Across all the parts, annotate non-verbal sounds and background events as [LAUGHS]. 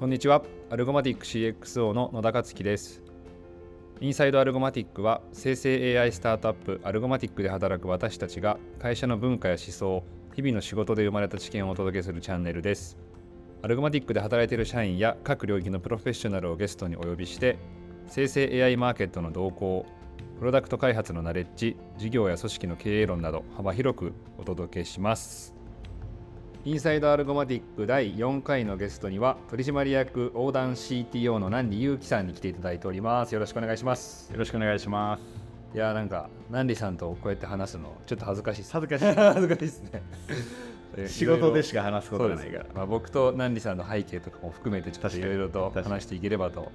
こんにちは。アルゴマティック CXO の野田克樹です。インサイドアルゴマティックは生成 AI スタートアップアルゴマティックで働く私たちが会社の文化や思想日々の仕事で生まれた知見をお届けするチャンネルです。アルゴマティックで働いている社員や各領域のプロフェッショナルをゲストにお呼びして生成 AI マーケットの動向プロダクト開発のナレッジ事業や組織の経営論など幅広くお届けします。インサイドアルゴマティック第4回のゲストには取締役横断 CTO の南里祐樹さんに来ていただいております。よろしくお願いします。よろしくお願いします。いやーなんか南里さんとこうやって話すのちょっと恥ずかしい。恥ずかしい。恥ずかしいですね。[LAUGHS] 仕事でしかか話すことがないから。まあ、僕と南里さんの背景とかも含めてちょっといろいろと話していければと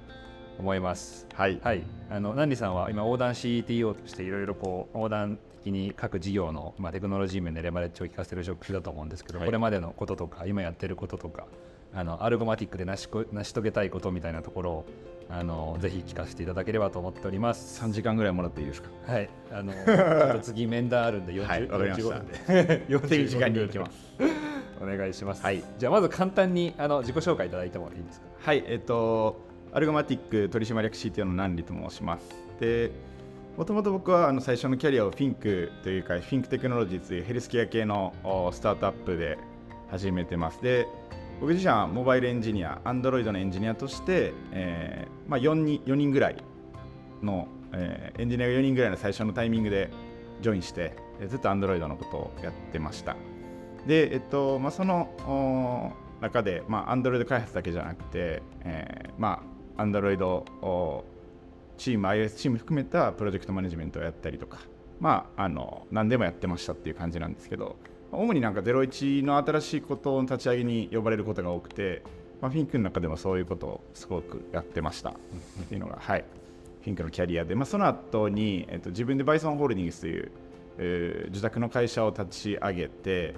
思います。はい。はい、あの南里さんは今横断 CTO としていろいろこう横断的に各事業の、まあ、テクノロジー面でレバレッジを効かせてる職種だと思うんですけど、はいこれまでのこととか今やってることとかあのアルゴマティックで成しこ成し遂げたいことみたいなところをあのぜひ聞かせていただければと思っております。3時間ぐらいもらっていいですか？はい、あの [LAUGHS] ちょっと次面談あるんで40、はいわかりました45分で45手短に行きます。お願いします。はいじゃあまず簡単にあの自己紹介いただいてもいいですか？はい。えっと、アルゴマティック取締役 CTO の南里と申します。で、もともと僕はあの最初のキャリアを FiNC というか、 FiNC Technologies というヘルスケア系のスタートアップで始めてます。で、僕自身はモバイルエンジニア、 Android のエンジニアとして、えーまあ、4, 人4人ぐらいの、えーエンジニアが4人ぐらいの最初のタイミングでジョインして、ずっと Android のことをやってました。で、えっとまあ、その中で、まあ、Android 開発だけじゃなくて、えーまあ、Android チーム、iOS チーム含めたプロジェクトマネジメントをやったりとか、まあ、あの何でもやってましたっていう感じなんですけど、主になんか01の新しいことを立ち上げに呼ばれることが多くて、まあ、フィンクの中でもそういうことをすごくやってました。っていうのが、はい、フィンクのキャリアで、まあ、その後に、えっと、自分でバイソンホールディングスという、えー受託の会社を立ち上げて、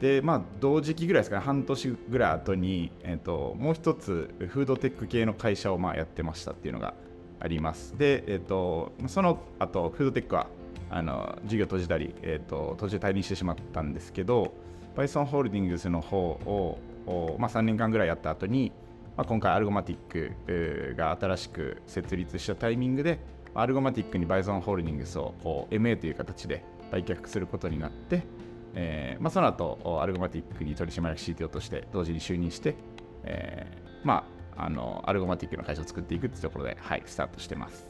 でまあ、同時期ぐらいですかね、半年ぐらい後に、えっと、もう一つ、フードテック系の会社をまあやってましたっていうのがあります。で、えっと、その後フードテックはあの事業閉じたり、えっと、途中退任してしまったんですけど、バイソンホールディングスの方を、まあ、3年間ぐらいやった後に、まあ、今回アルゴマティックが新しく設立したタイミングでアルゴマティックにバイソンホールディングスをこう MA という形で売却することになって、えーまあ、その後アルゴマティックに取締役 CTO として同時に就任して、えーまあ、あのアルゴマティックの会社を作っていくっていうところで、はい、スタートしてます。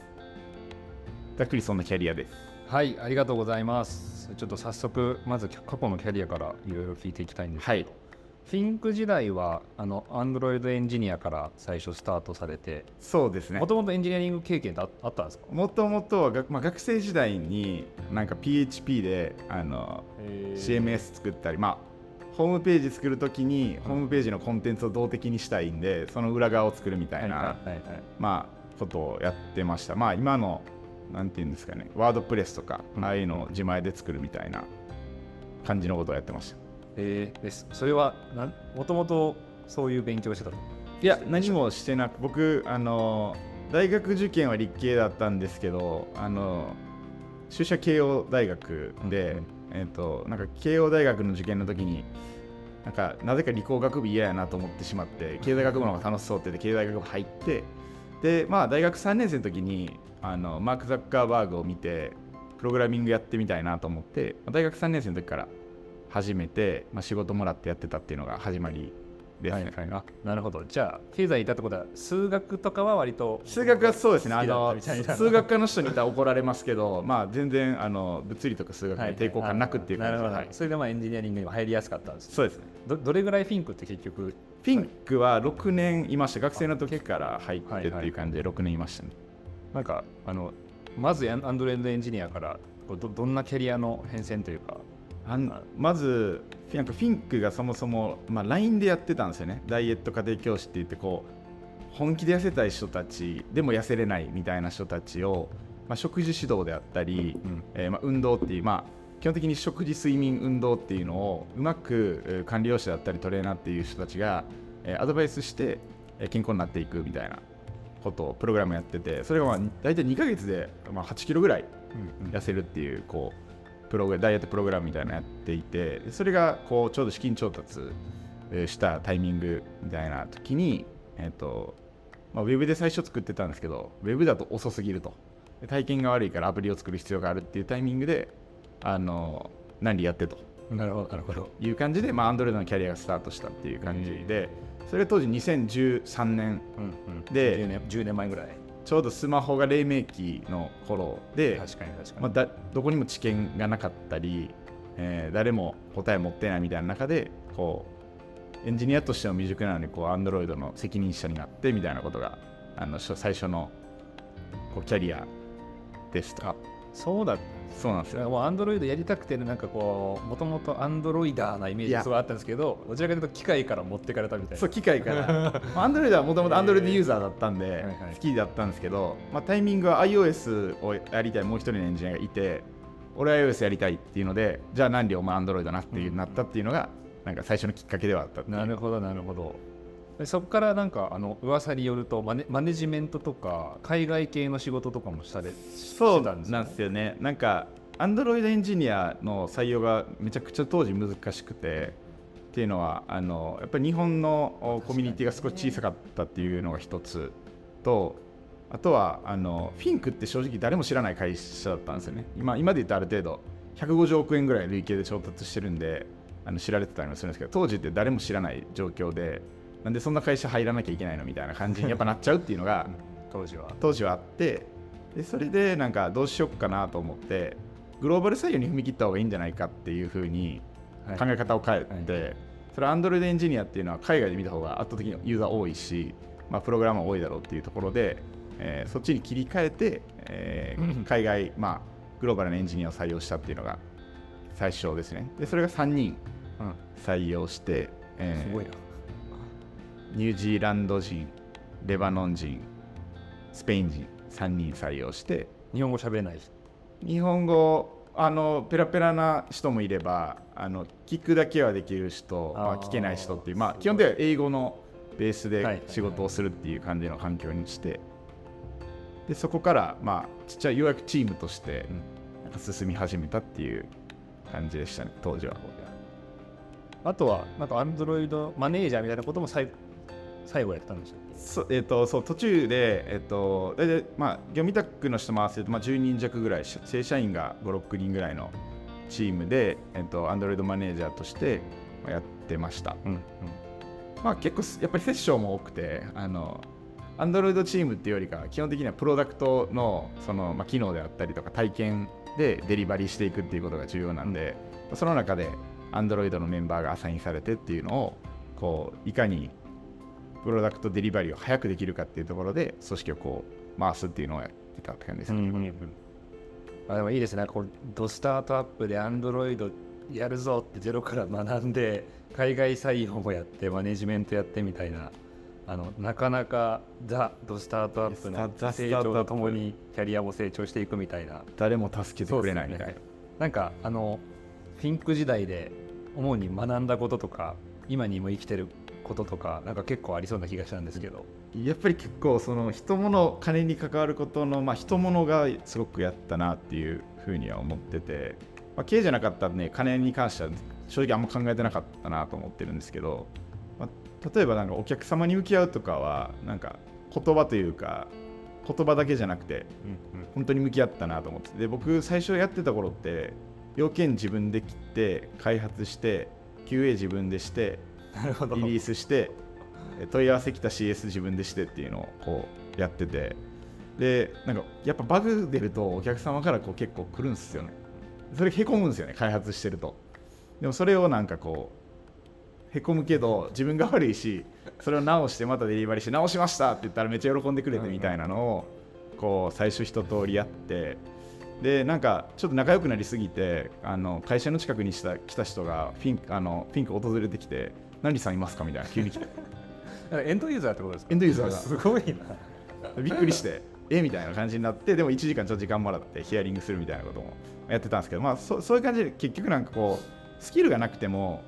ざっくりそんなキャリアです。はい、ありがとうございます。ちょっと早速、まず過去のキャリアからいろいろ聞いていきたいんですけど、はい。フィンク時代は、あの、アンドロイドエンジニアから最初スタートされて、そうですね。もともとエンジニアリング経験ってああったんですか？もともとは学,、まあ、学生時代になんか PHP であの CMS 作ったり、まあ、ホームページ作るときに、ホームページのコンテンツを動的にしたいんで、その裏側を作るみたいな、まあ、ことをやってました。まあ、今の、なんていうんですかね、ワードプレスとか、うん。ああいうのを自前で作るみたいな感じのことをやってました。えーですそれはなんもともとそういう勉強をしてたの？いや、何もしてなく、僕、あの大学受験は理系だったんですけど、あの就社慶応大学で、えっとなんか慶応大学の受験の時になんかなぜか理工学部嫌やなと思ってしまって経済学部の方が楽しそうって言って経済学部入ってでまあ大学3年生の時にあのマーク・ザッカーバーグを見てプログラミングやってみたいなと思って大学3年生の時から始めて、まあ、仕事もらってやってたっていうのが始まりですね、はいはい、あなるほど。じゃあ経済いたってことは数学とかは割と数学はそうですね。あの数学科の人にいたら怒られますけど、[LAUGHS] まあ、全然あの物理とか数学に抵抗感なくっていう感じで、なるほど、はい。それでまあエンジニアリングにも入りやすかったんですそうですね。どどれぐらいフィンクって結局。フィンクは6年いました。学生の時から入ってってはいはいい。う感じで6年いましたね、なんかあのまずアンドロイドエンジニアからどどんなキャリアの変遷というかあんまずなんかフィンクがそもそも、まあ、LINE でやってたんですよね。ダイエット家庭教師って言ってこう本気で痩せたい人たちでも痩せれないみたいな人たちを、まあ、食事指導であったり、うん。えーまあ、運動っていう、まあ、基本的に食事睡眠運動っていうのをうまくえー管理栄養士だったりトレーナーっていう人たちが、えーアドバイスして、えー健康になっていくみたいなことをプログラムやっててそれがまあ大体2ヶ月で、まあ、8キロぐらい痩せるっていうこうプログラダイエットプログラムみたいなのやっていてでそれがこうちょうど資金調達えーしたタイミングみたいな時に、えっとまあ、ウェブで最初作ってたんですけどウェブだと遅すぎると。で体験が悪いからアプリを作る必要があるっていうタイミングであの何やってと。なるほどなるほど。いう感じで、まあ、Android のキャリアがスタートしたっていう感じで、それ当時2013年うんうんで10年 ,10 年前ぐらいちょうどスマホが黎明期の頃で、確かに確かに、まあ、だどこにも知見がなかったり、えー誰も答え持ってないみたいな中でこうエンジニアとしても未熟なのにこう Android の責任者になってみたいなことがあの最初のこうキャリアでしたあそうだそうなんですよ。もうアンドロイドやりたくてなんかこうもともとアンドロイダーなイメージがすごいあったんですけどどちらかというと機械から持ってかれたみたいな。そう機械から。[LAUGHS] まあ Android はもともと Android ユーザーだったんで、好きだったんですけど、まあ、タイミングは iOS をやりたいもう一人のエンジニアがいて俺は iOS やりたいっていうのでじゃあ何両も Android だなっていうなったっていうのがなんか最初のきっかけではあったなるほどなるほどでそこからなんかあの噂によるとマネマネジメントとか海外系の仕事とかもしたれそうしてたんですかなんですよね。なんか Android エンジニアの採用がめちゃくちゃ当時難しくてっていうのはあのやっぱり日本のおコミュニティが少し小さかったっていうのが一つとあとはあのフィンクって正直誰も知らない会社だったんですよね。今今で言うとある程度150億円ぐらい累計で調達してるんであの知られてたりもするんですけど当時って誰も知らない状況でなんでそんな会社入らなきゃいけないのみたいな感じにやっぱなっちゃうっていうのが当時は。当時はあってでそれでなんかどうしよっかなと思ってグローバル採用に踏み切った方がいいんじゃないかっていうふうにはい。考え方を変えて、はそれは Android エンジニアっていうのは海外で見た方が圧倒的にユーザー多いし、まあ、プログラマー多いだろうっていうところで、えーそっちに切り替えて、えーうん。海外、まあ、グローバルなエンジニアを採用したっていうのが最初ですね。でそれが3人うん。採用して、えーすごいなニュージーランド人レバノン人スペイン人3人採用して日本語喋れない日本語あのペラペラな人もいればあの聞くだけはできる人まあ、あー聞けない人っていう、まあ、基本的には英語のベースで仕事をするっていう感じの環境にして、でそこから、まあ、ちっちゃいようやくチームとして進み始めたっていう感じでしたね当時は。あとはなんかアンドロイドマネージャーみたいなことも最最後やってたんですよそえっとそう途中で、えっと大体まあ、業務委託の人も合わせると、まあ、10人弱ぐらいし正社員が56人ぐらいのチームで、えっと、Android マネージャーとしてまあやってました、うんまあ、結構すやっぱりセッションも多くてあの Android チームっていうよりかは基本的にはプロダクトのその、まあ、機能であったりとか体験でデリバリーしていくっていうことが重要なんで、その中で Android のメンバーがアサインされてっていうのをこういかにプロダクトデリバリーを早くできるかっていうところで組織をこう回すっていうのをやってたって感じですね。うんうんうんあでもいいですね。こうドスタートアップでアンドロイドやるぞってゼロから学んで海外採用もやってマネジメントやってみたいな。あのなかなかザ・ドスタートアップの成長とともにキャリアも成長していくみたいな。誰も助けてくれないみたいな。ね。なんかあのフィンク時代で主に学んだこととか今にも生きてることとかなんか結構ありそうな気がしたんですけど。やっぱり結構その人物金に関わることの、まあ、人物がすごくやったなっていうふうには思ってて、まあ、経営じゃなかったらね金に関しては正直あんま考えてなかったなと思ってるんですけど、まあ、例えばなんかお客様に向き合うとかはなんか言葉というか言葉だけじゃなくて本当に向き合ったなと思っててで僕最初やってた頃って要件自分で切って開発して QA 自分でしてリリースして問い合わせ来た CS 自分でしてっていうのをこうやってて。でなんかやっぱバグ出るとお客様からこう結構来るんですよね。それへこむんですよね開発してると。でもそれをなんかこうへこむけど自分が悪いしそれを直してまたデリバリーして直しましたって言ったらめっちゃ喜んでくれてみたいなのをこう最初一通りやって。でなんかちょっと仲良くなりすぎてあの会社の近くにした来た人がフィンあのフィンク訪れてきて何さんいますかみたいな急に来て。[LAUGHS] エンドユーザーってことですか？エンドユーザーがすごいな。びっくりして [LAUGHS] えみたいな感じになってでも1時間ちょっと時間もらってヒアリングするみたいなこともやってたんですけどまあそそういう感じで結局なんかこうスキルがなくても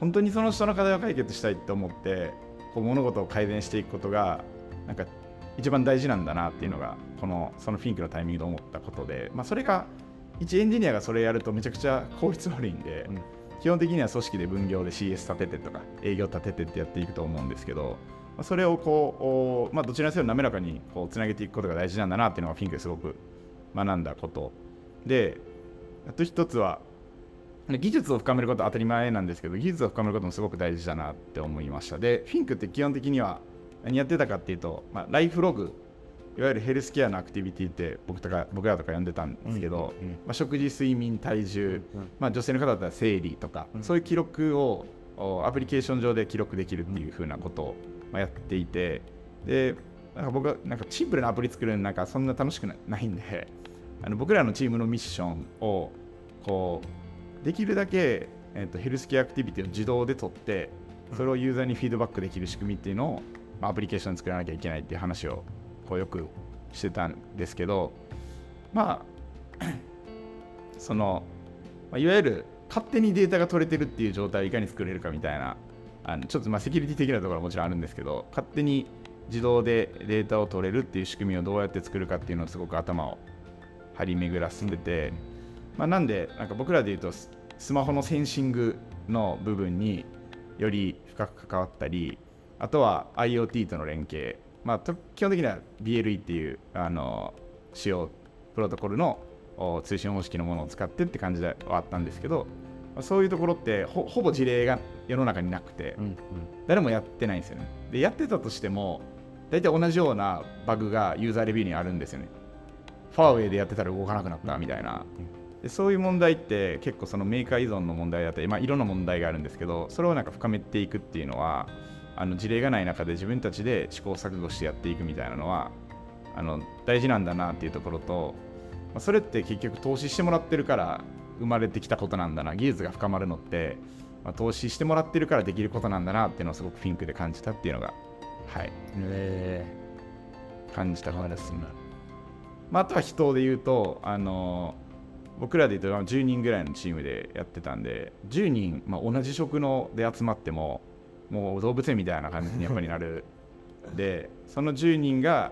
本当にその人の課題を解決したいと思ってこう物事を改善していくことがなんか一番大事なんだなっていうのがこのそのフィンクのタイミングで思ったことで、まあ、それが一エンジニアがそれやるとめちゃくちゃ効率悪いんで、うん基本的には組織で分業で CS 立ててとか営業立ててってやっていくと思うんですけどそれをこう、まあ、どちらにせよ滑らかにこうつなげていくことが大事なんだなっていうのがフィンクですごく学んだことであと一つは技術を深めることは当たり前なんですけど技術を深めることもすごく大事だなって思いました。でフィンクって基本的には何やってたかっていうと、まあ、ライフログいわゆるヘルスケアのアクティビティって僕とか僕らとか呼んでたんですけど、うんうん、まあ、食事睡眠体重、うん、まあ、女性の方だったら生理とか、そういう記録をアプリケーション上で記録できるっていうふうなことを、まあ、やっていてでなんか僕はなんかシンプルなアプリ作るのなんかそんな楽しくないんであの僕らのチームのミッションをこうできるだけ、えーと、ヘルスケアアクティビティを自動で取ってそれをユーザーにフィードバックできる仕組みっていうのを、まあ、アプリケーション作らなきゃいけないっていう話をこうよくしてたんですけどまあ [CLEARS THROAT] その、いわゆる勝手にデータが取れてるっていう状態をいかに作れるかみたいなあのちょっとまあセキュリティ的なところはもちろんあるんですけど勝手に自動でデータを取れるっていう仕組みをどうやって作るかっていうのをすごく頭を張り巡らせてて、まあ、なんでなんか僕らで言うとスマホのセンシングの部分により深く関わったりあとは IoT との連携まあ、基本的には BLE っていうあの仕様プロトコルの通信方式のものを使ってって感じではあったんですけど、まあ、そういうところってほほぼ事例が世の中になくて、うんうん、誰もやってないんですよね。でやってたとしても大体同じようなバグがユーザーレビューにあるんですよね。ファーウェイでやってたら動かなくなったみたいな。でそういう問題って結構そのメーカー依存の問題だったり、まあ、いろんな問題があるんですけどそれをなんか深めていくっていうのはあの事例がない中で自分たちで試行錯誤してやっていくみたいなのはあの大事なんだなっていうところと、まあ、それって結局投資してもらってるから生まれてきたことなんだな技術が深まるのって、まあ、投資してもらってるからできることなんだなっていうのをすごくフィンクで感じたっていうのがはい、えー、感じたことですね、まあ、あとは人で言うとあの僕らで言うと10人ぐらいのチームでやってたんで10人、まあ、同じ職能で集まってももう動物園みたいな感じにやっぱりなる。でその10人が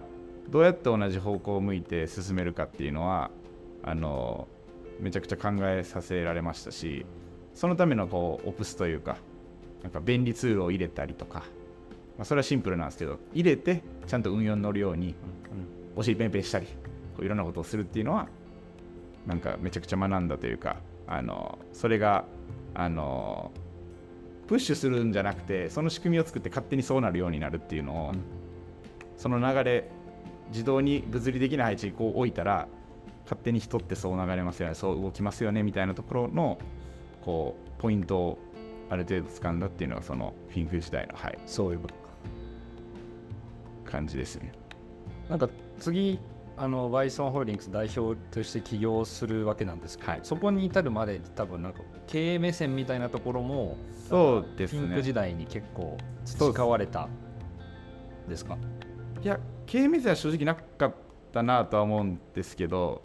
どうやって同じ方向を向いて進めるかっていうのはあのめちゃくちゃ考えさせられましたしそのためのこうオプスというかなんか便利ツールを入れたりとか、まあ、それはシンプルなんですけど入れてちゃんと運用に乗るようにお尻ペンペンしたりこういろんなことをするっていうのはなんかめちゃくちゃ学んだというかあのそれがあのプッシュするんじゃなくてその仕組みを作って勝手にそうなるようになるっていうのを、うん、その流れ自動に物理的な配置にこう置いたら勝手に人ってそう流れますよねそう動きますよねみたいなところのこうポイントをある程度掴んだっていうのがそのフィンク時代の、はい、そういう感じですね。なんか次あのバイソンホールディングス代表として起業するわけなんですけど、はい、そこに至るまで多分なんか経営目線みたいなところもそうですね。ピンク時代に結構培われたですか？いや経営目線は正直なかったなとは思うんですけど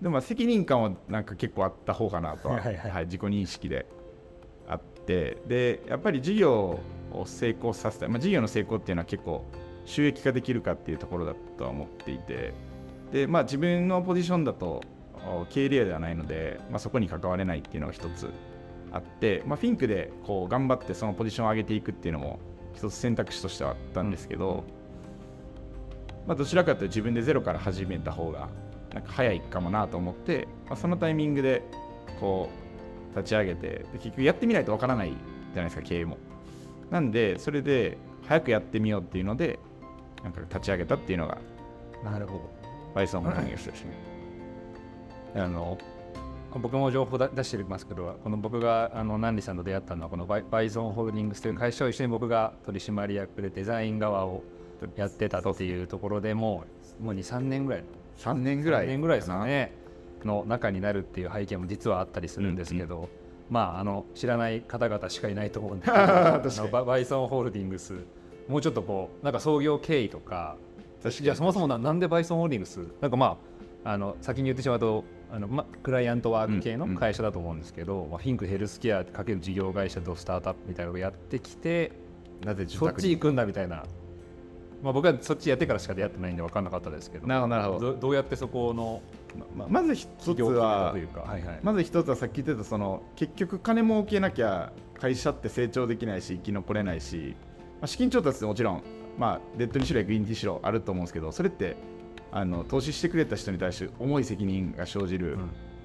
でも責任感はなんか結構あった方かなとは、はい、はい、自己認識であってでやっぱり事業を成功させたい、まあ、事業の成功っていうのは結構収益化できるかっていうところだとは思っていてで、まあ、自分のポジションだと経営ではないので、まあ、そこに関われないっていうのが一つあって、まあ、フィンクでこう頑張ってそのポジションを上げていくっていうのも一つ選択肢としてはあったんですけど、まあ、どちらかというと自分でゼロから始めた方がなんか早いかもなと思って、まあ、そのタイミングでこう立ち上げてで結局やってみないとわからないじゃないですか経営も。なんでそれで早くやってみようっていうのでなんか立ち上げたっていうのがなるほどバイソンホールディングスですね。あの僕も情報出してますけど、この僕があの南里さんと出会ったのは、このバイバイゾンホールディングスという会社を一緒に僕が取締役でデザイン側をやってたっていうところでもう、もう2、3年ぐらい、3年ぐらい、年ぐらいですかね、の中になるっていう背景も実はあったりするんですけど、うんうん、まあ、あの知らない方々しかいないと思うんですけど、バイソンホールディングス、もうちょっとこう、なんか創業経緯とか、じゃあそもそもななんでバイソンホールディングス？なんかまああの先に言ってしまうとあの、ま、クライアントワーク系の会社だと思うんですけど、うんうん、まあ、フィンクヘルスケアかける事業会社とスタートアップみたいなのをやってきてなぜそっち行くんだみたいな、まあ、僕はそっちやってからしか出会ってないんで分かんなかったですけど。なるほどど。うやってそこのままず一つは、はいはい、まず一つはさっき言ってたその結局金儲けなきゃ会社って成長できないし生き残れないしあ、資金調達ってもちろん、まあ、デッドにしろグリーンティーしろあると思うんですけどそれってあの投資してくれた人に対して重い責任が生じる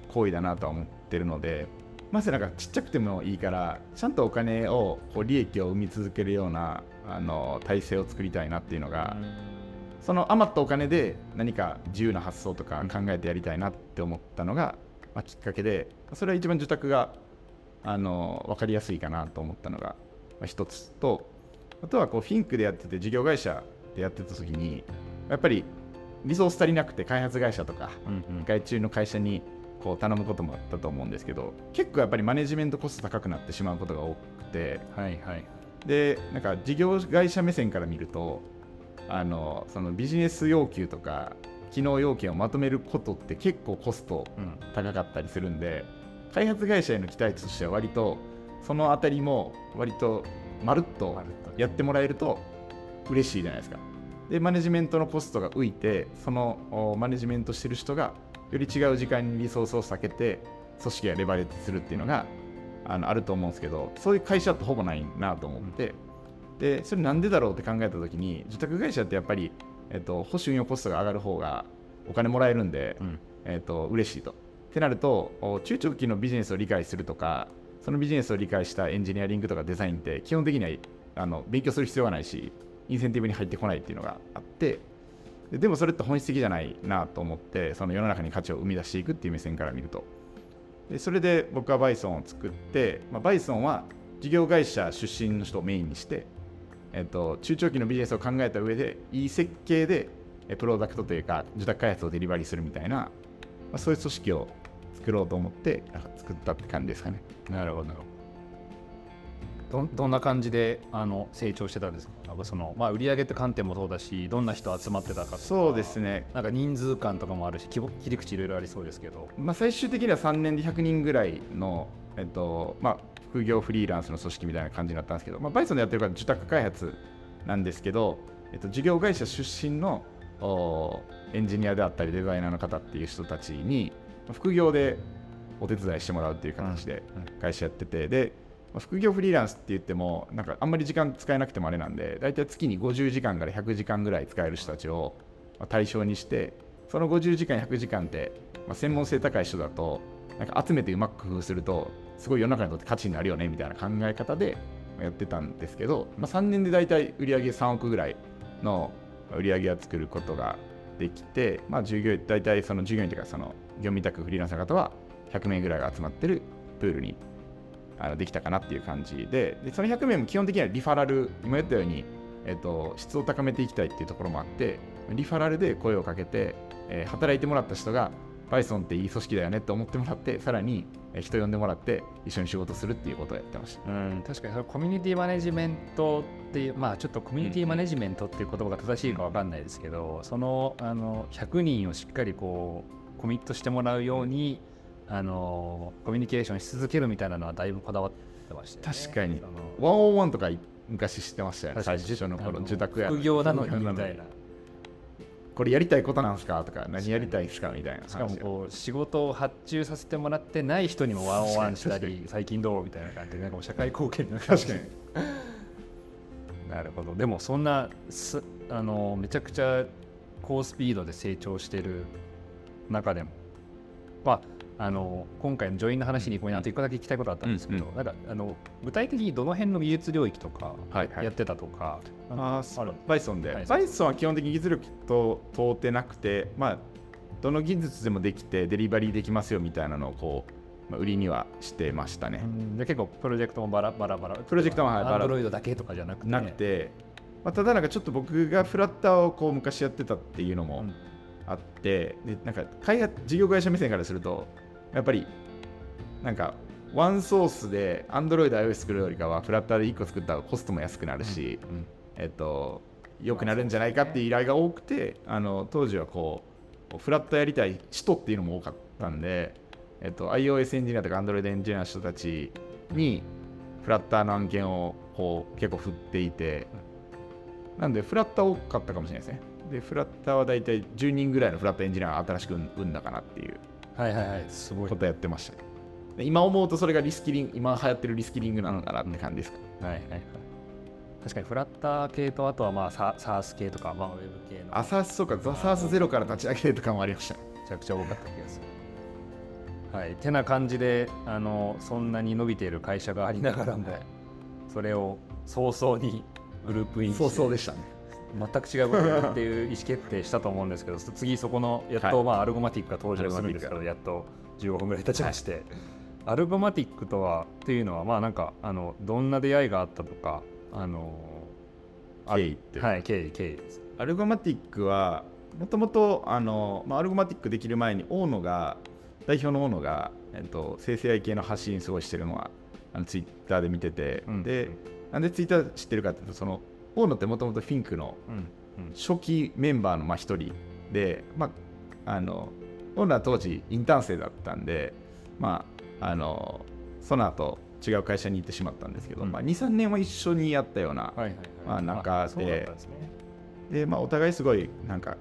行為だなとは思ってるので、まずなんかちっちゃくてもいいからちゃんとお金をこう利益を生み続けるようなあの体制を作りたいなっていうのが、その余ったお金で何か自由な発想とか考えてやりたいなって思ったのが、まあ、きっかけでそれは一番受託があの分かりやすいかなと思ったのが、まあ、一つとあとはこうフィンクでやってて事業会社でやってた時にやっぱりリソース足りなくて開発会社とか、外注の会社にこう頼むこともあったと思うんですけど結構やっぱりマネジメントコスト高くなってしまうことが多くて、はいはい、でなんか事業会社目線から見るとあのそのビジネス要求とか機能要件をまとめることって結構コスト高かったりするんで、うん、開発会社への期待としては割とそのあたりも割とまるっとやってもらえると嬉しいじゃないですか。でマネジメントのコストが浮いてそのマネジメントしてる人がより違う時間にリソースを避けて組織がレバレッジするっていうのがあのあると思うんですけどそういう会社ってほぼないなと思って、うん、でそれなんでだろうって考えた時に受託会社ってやっぱり、えっと、保守運用コストが上がる方がお金もらえるんで、うんえっと嬉しいと。ってなると中長期のビジネスを理解するとかそのビジネスを理解したエンジニアリングとかデザインって基本的にはあの勉強する必要がないしインセンティブに入ってこないっていうのがあってでもそれって本質的じゃないなと思ってその世の中に価値を生み出していくっていう目線から見るとでそれで僕はバイソンを作って、まあ、バイソンは事業会社出身の人をメインにして、えっと、中長期のビジネスを考えた上でいい設計でプロダクトというか受託開発をデリバリーするみたいな、まあ、そういう組織を作ろうと思って作ったって感じですかね。なるほどどどんな感じであの成長してたんですか？その、まあ、売上って観点もそうだしどんな人集まってたかそうですね。なんか人数感とかもあるし切り口いろいろありそうですけど、まあ、最終的には3年で100人ぐらいの、えっとまあ、副業フリーランスの組織みたいな感じになったんですけど、まあ、バイソンでやってるから受託開発なんですけど、えっと、事業会社出身のエンジニアであったりデザイナーの方っていう人たちに副業でお手伝いしてもらうっていう形で会社やってて、で副業フリーランスって言ってもなんかあんまり時間使えなくてもあれなんで大体月に50時間から100時間ぐらい使える人たちを対象にしてその50時間100時間って、まあ、専門性高い人だとなんか集めてうまく工夫するとすごい世の中にとって価値になるよねみたいな考え方でやってたんですけど、まあ、3年で大体売上3億ぐらいの売上を作ることができて、まあ、従業員大体その従業員というかその業務委託フリーランスの方は100名ぐらいが集まってるプールにあのできたかなっていう感じででその100名も基本的にはリファラル今言ったように、えっと、質を高めていきたいっていうところもあってリファラルで声をかけて、えー、働いてもらった人が Python っていい組織だよねって思ってもらってさらに人呼んでもらって一緒に仕事するっていうことをやってました、うん、確かにそのコミュニティマネジメントっていうまあちょっとコミュニティマネジメントっていう言葉が正しいか分かんないですけど、うん、そのあの100人をしっかりこうコミットしてもらうように、うんあのコミュニケーションし続けるみたいなのはだいぶこだわってました、ね、確かに。ワンオンワンとか昔知ってましたよね最初の頃受託や副業なのにみたいな。これやりたいことなんですかとか何やりたいですかみたいなしかもこう仕事を発注させてもらってない人にもワンオンワンしたり最近どうみたいな感じでなんか社会貢献の [LAUGHS] 確かに。なるほど。でもそんなすあのめちゃくちゃ高スピードで成長してる中でも。まああの今回のジョインの話にこれあと1個だけ聞きたいことあったんですけど、うんうん、なんかあの具体的にどの辺の技術領域とかやってたとか、はいはい、あある？バイソンで、バイソンは基本的に技術力と通ってなくて、まあ、どの技術でもできてデリバリーできますよみたいなのをこう、まあ、売りにはしてましたね。で結構プロジェクトもバラバラバラ。プロジェクトもバラ。アンドロイドだけとかじゃなくて。なくて、まあ、ただなんかちょっと僕がフラッターをこう昔やってたっていうのもあって、でなんか開発事業会社目線からするとやっぱりなんかワンソースで Android、iOS 作るよりかはフラッターで1個作ったらコストも安くなるし、うんうん、えっと良くなるんじゃないかっていう依頼が多くてあの当時はこうフラッターやりたい人っていうのも多かったんで、えっと、iOS エンジニアとか Android エンジニアの人たちにフラッターの案件をこう結構振っていて、なんでフラッター多かったかもしれないですね。で、フラッターは大体10人ぐらいのフラッターエンジニアが新しく生んだかなっていうはいはいはいすごい。ことやってました、今思うとそれがリスキリング今流行ってるリスキリングなのかなって感じですか、はいはいはい。確かにフラッター系とあとはまあササース系とか、まあ、ウェブ系の。アサースとかザサースゼロから立ち上げてとかもありましたね。めちゃくちゃ多かった気がする。はい、てな感じであのそんなに伸びている会社がありながらもそれを早々にグループインして。そうそうでしたね全く違うことをやるっていう意思決定したと思うんですけど [LAUGHS] 次そこのやっと、はい。まあアルゴマティックが登場するんですけどやっと15分ぐらい経ちまして、アルゴマティックとはっていうのはまあなんかあのどんな出会いがあったとかあのあ経緯ってはい経緯経緯。ですアルゴマティックはもともとあの、まあ、アルゴマティックできる前に大野が代表の大野が、えっと、生成 AI 系の発信すごいしてるのはあのツイッターで見てて、うん。でなんでツイッター知ってるかっていうとその大野ってもともとフィンクの初期メンバーのまあ一人で、まあ、あの大野は当時インターン生だったんで、まあ、あのその後違う会社に行ってしまったんですけど、うん。まあ、23年は一緒にやったようなまあなんかあそうだったんでで、まあ、お互いすごいなんか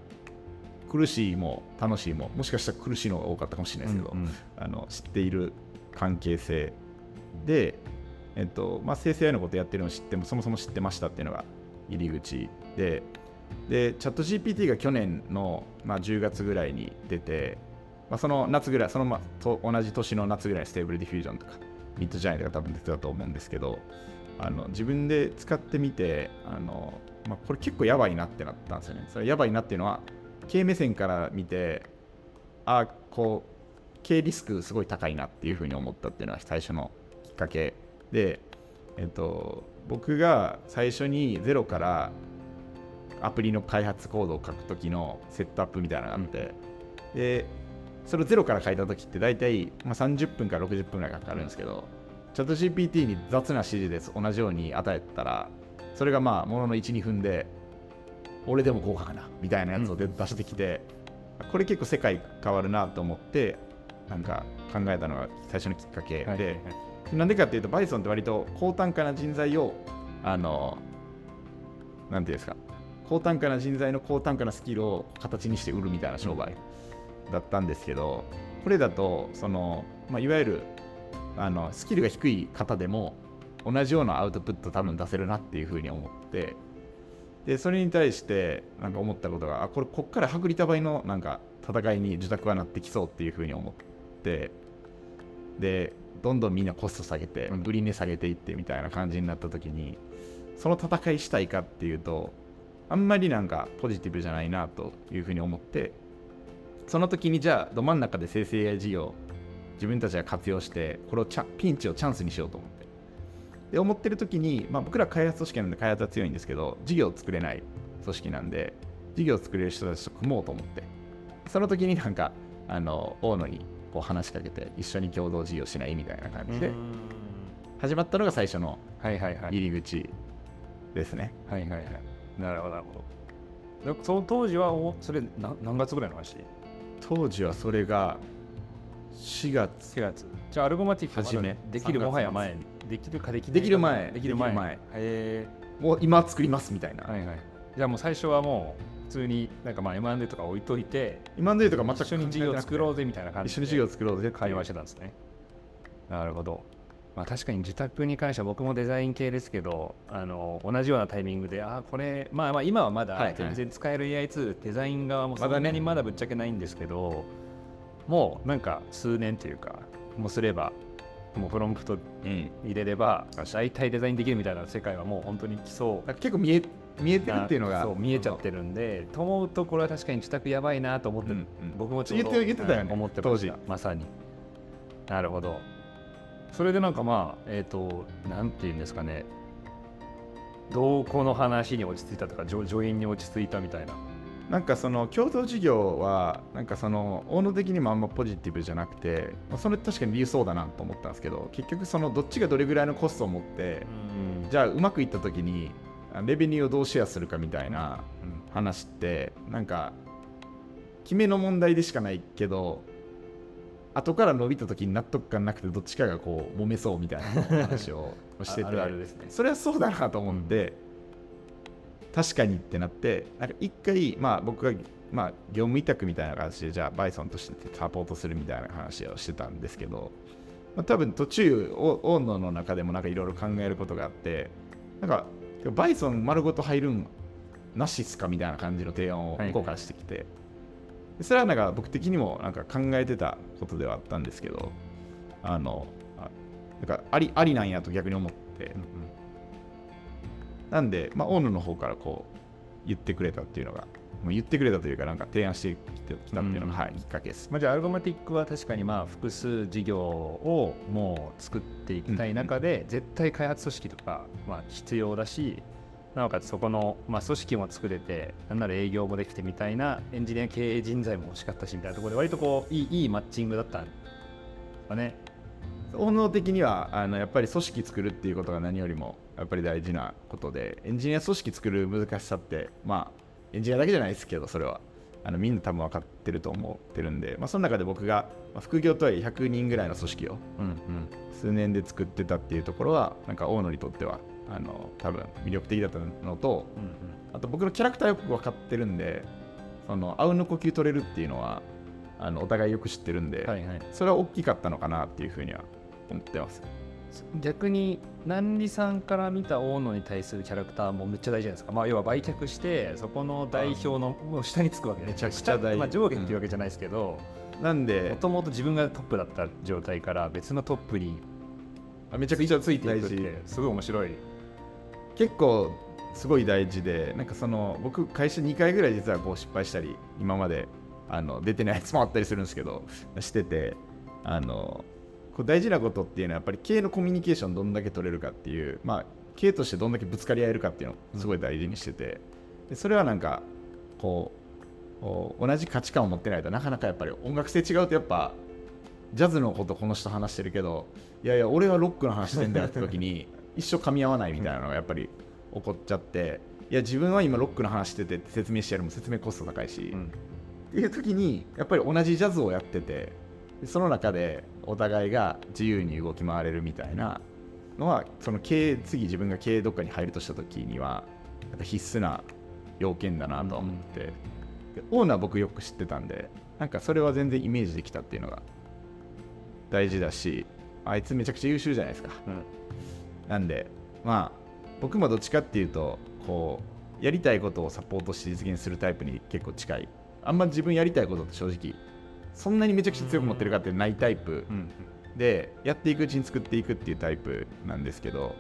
苦しいも楽しいももしかしたら苦しいのが多かったかもしれないですけど、うんうん。あの知っている関係性で、えっとまあ、生成 AI のことやってるのを知ってもそもそも知ってましたっていうのが入り口ででチャット GPT が去年の、まあ、10月ぐらいに出て、まあ、その夏ぐらいその、まあ、と同じ年の夏ぐらい Stable Diffusion とか Midjourney が多分出てたと思うんですけどあの自分で使ってみてあの、まあ、これ結構やばいなってなったんですよね。それやばいなっていうのは経目線から見てあこう経リスクすごい高いなっていうふうに思ったっていうのは最初のきっかけで、えっと、僕が最初にゼロからアプリの開発コードを書く時のセットアップみたいなのがあって、でそれをゼロから書いた時って大体、まあ、30分から60分ぐらいかかるんですけど、チャット GPT に雑な指示です。同じように与えたらそれがまあものの12分で俺でもこうかなみたいなやつを出出してきて、これ結構世界変わるなと思ってなんか考えたのが最初のきっかけで、はいはいはいなんでかっていうと Python って割と高単価な人材をあのなんていうんですか。高単価な人材の高単価なスキルを形にして売るみたいな商売だったんですけど、これだとその、まあ、いわゆるあのスキルが低い方でも同じようなアウトプット多分出せるなっていうふうに思ってでそれに対してなんか思ったことがあこれこっから薄利多売のなんか戦いに受託はなってきそうっていうふうに思ってでどんどんみんなコスト下げて売り値下げていってみたいな感じになった時にその戦いしたいかっていうとあんまりなんかポジティブじゃないなというふうに思ってその時にじゃあど真ん中で生成 AI 事業自分たちが活用してこれをピンチをチャンスにしようと思って。で思ってる時に、まあ、僕ら開発組織なんで開発は強いんですけど事業を作れない組織なんで事業を作れる人たちと組もうと思って。その時になんかあの大野にこう話しかけて一緒に共同事業しないみたいな感じで。うん。始まったのが最初の入り口ですね。はいはいはい。なるほどなるほど。でその当時はおそれな何月ぐらいの話？当時はそれが4月。4月。じゃあアルゴマティック初め。できる3月もはや前できるかできないか。できる前。できる前。できる前。へもう今作りますみたいな、ーはいはいじゃあもう最初はもう普通になんかまあ M&A とか置いといて今で言うとか全く一緒に事業作ろうぜみたいな感じ一緒に事業作ろうぜ会話してたんですねなるほどまあ確かに自宅に関しては僕もデザイン系ですけどあの同じようなタイミングであーこれまあまあ今はまだ全然使える AI ツールデザイン側もそまだねんなにまだぶっちゃけない。んですけど、もうなんか数年とい。うかもうすればもうプロンプトうん入れれば大体デザインできるみたい。な世界はもう本当に基礎だから結構見え見えてるっていうのが見えちゃってるんでと思うとこれは確かに自宅やばいなと思って、うんうん。僕もちょって言ってたよねはい思ってました。当時。まさに。なるほど。それでなんかまあえっ、となんていうんですかね。どうこの話に落ち着いたとか助助演に落ち着いたみたいな。なんかその共同事業はなんかその大野的にもあんまポジティブじゃなくて、まあ、それ確かに理由そうだなと思ったんですけど結局そのどっちがどれぐらいのコストを持ってうん。じゃあうまくいった時にあレベニューをどうシェアするかみたいな話ってなんか決めの問題でしかないけど後から伸びた時に納得感なくてどっちかがこう揉めそうみたいな [LAUGHS] 話をしててああるあるですね。それはそうだなと思って、確かにってなってなんか一回まあ僕がまあ業務委託みたいな形でじゃあバイソンとしてサポートするみたいな話をしてたんですけど、まあ、多分途中お大野の中でもなんかいろいろ考えることがあってなんかバイソン丸ごと入るんなしっすかみたいな感じの提案をはい向こうからしてきて、でそれはなんか僕的にもなんか考えてたことではあったんですけどあのあなんかありありなんやと逆に思って、なんで、まあ、大野の方からこう言ってくれたっていうのが言ってくれたというかなんか提案してきてきたっていうのが、うんはい、きっかけです。まあ、じゃあアルゴマティックは確かにまあ複数事業をもう作っていきたい中で、絶対開発組織とかまあ必要だしなおかつそこのまあ組織も作れてなんなら営業もできてみたいなエンジニア経営人材も欲しかったしみたいなところで割とこういいいいマッチングだったんですかね。大野的にはあのやっぱり組織作るっていうことが何よりもやっぱり大事なことでエンジニア組織作る難しさってまあエンジニアだけじゃないですけどそれは。あのみんな多分分かってると思ってるんで、まあ、その中で僕が、まあ副業とはいえ100人ぐらいの組織をうんうん。数年で作ってたっていうところはなんか大野にとってはあの多分魅力的だったのとあと僕のキャラクターよく分かってるんでそのあうんの呼吸取れるっていうのはあのお互いよく知ってるんで、はいはい、それは大きかったのかなっていうふうには思ってます。逆に南里さんから見た大野に対するキャラクターもめっちゃ大事じゃないですか、まあ、要は売却してそこの代表のもう下につくわけでめちゃくちゃ大事。まあ、上下っていうわけじゃないですけど。なんもでともと自分がトップだった状態から別のトップにあめちゃくちゃついていくって。すごい面白い。結構すごい大事でなんかその僕会社2回ぐらい実はこう失敗したり今まであの出てないやつもあったりするんですけどしててあのこう大事なことっていうのはやっぱり経営のコミュニケーションどんだけ取れるかっていうまあ経営としてどんだけぶつかり合えるかっていうのをすごい大事にしててでそれはなんかこう同じ価値観を持ってないとなかなかやっぱり音楽性違うとやっぱジャズのことこの人話してるけどいやいや俺はロックの話してんだよって時に [LAUGHS] 一生噛み合わないみたいなのがやっぱり起こっちゃっていや自分は今ロックの話しててって説明してやるも説明コスト高いし、うん。っていう時にやっぱり同じジャズをやっててでその中でお互いが自由に動き回れるみたいなのはその経営次自分が経営どっかに入るとした時にはなんか必須な要件だなとは思って、でオーナー僕よく知ってたんでなんかそれは全然イメージできたっていうのが大事だしあいつめちゃくちゃ優秀じゃないですか。うん。なんでまあ僕もどっちかっていうとこうやりたいことをサポートして実現するタイプに結構近い。あんま自分やりたいことって正直そんなにめちゃくちゃ強く持ってるかってないタイプ。うんでやっていくうちに作っていくっていうタイプなんですけど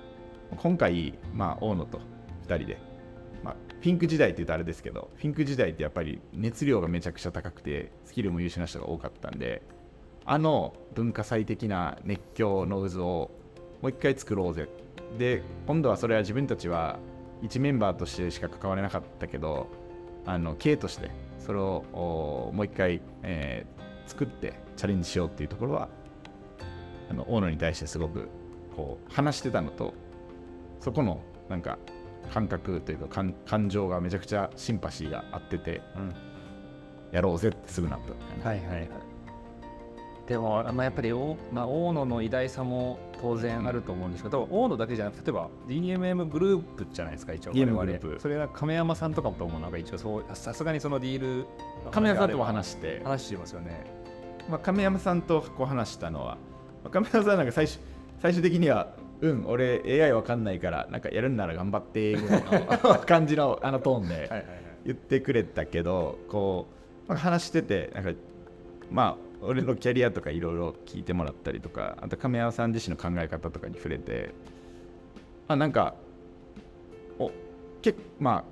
今回、まあ、大野と2人で、まあ、フィンク時代って言うとあれですけどフィンク時代ってやっぱり熱量がめちゃくちゃ高くてスキルも優秀な人が多かったんであの文化祭的な熱狂の渦をもう一回作ろうぜ。で今度はそれは自分たちは一メンバーとしてしか関われなかったけどあの経営としてそれをおもう一回、えー作ってチャレンジしようっていうところはあの大野に対してすごくこう話してたのとそこのなんか感覚というか感感情がめちゃくちゃシンパシーがあっててうん。やろうぜってすぐなったはいはいはいでも、まあ、やっぱりお、まあ、大野の偉大さも当然あると思うんですけど、大野だけじゃなくて例えば DMM グループじゃないですか一応我々。それは亀山さんとかもと思うなんか一応そうさすがにそのディール亀山さんとも話して、話してますよね。まあ、亀山さんとこう話したのは、まあ、亀山さんなんか最終最終的にはうん俺 AI わかんないからなんかやるんなら頑張ってぐらいの感じの [LAUGHS] あのトーンで言ってくれたけどこう、まあ、話しててなんかまあ俺のキャリアとかいろいろ聞いてもらったりとかあと亀山さん自身の考え方とかに触れてあなんかおけまあ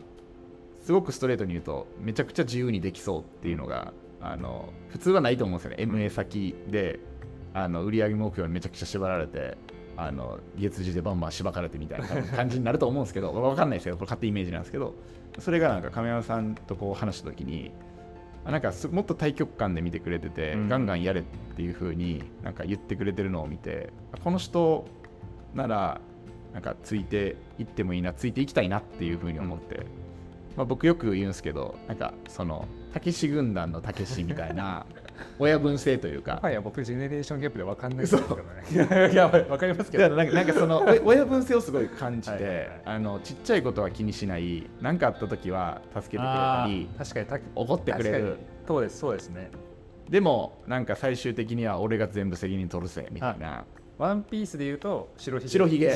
すごくストレートに言うとめちゃくちゃ自由にできそうっていうのがあの普通はないと思うんですよね。MA 先であの売上目標にめちゃくちゃ縛られてあの月次でバンバンしばかれてみたいな感じになると思うんですけど分かんないですけどこれ勝手イメージなんですけどそれがなんか亀山さんとこう話した時になんかすもっと対極観で見てくれてて、うん。ガンガンやれっていう風になんか言ってくれてるのを見てこの人ならなんかついていってもいいなついていきたいなっていう風に思って、まあ、僕よく言うんですけどなんかそのたけし軍団のたけしみたいな [LAUGHS] 親分性というか、はいや僕ジェネレーションギャップで分かんないです嘘けどね。いやいや分かりますけど。なんかなんかその [LAUGHS] お親分性をすごい感じてはいはいはい。あのちっちゃいことは気にしない。何かあった時は助けてくれたありー確かにた怒ってくれる。そうですそうですね。でもなんか最終的には俺が全部責任取るぜみたいな。ワンピースで言うと白ひげ。[LAUGHS] 白ひげ。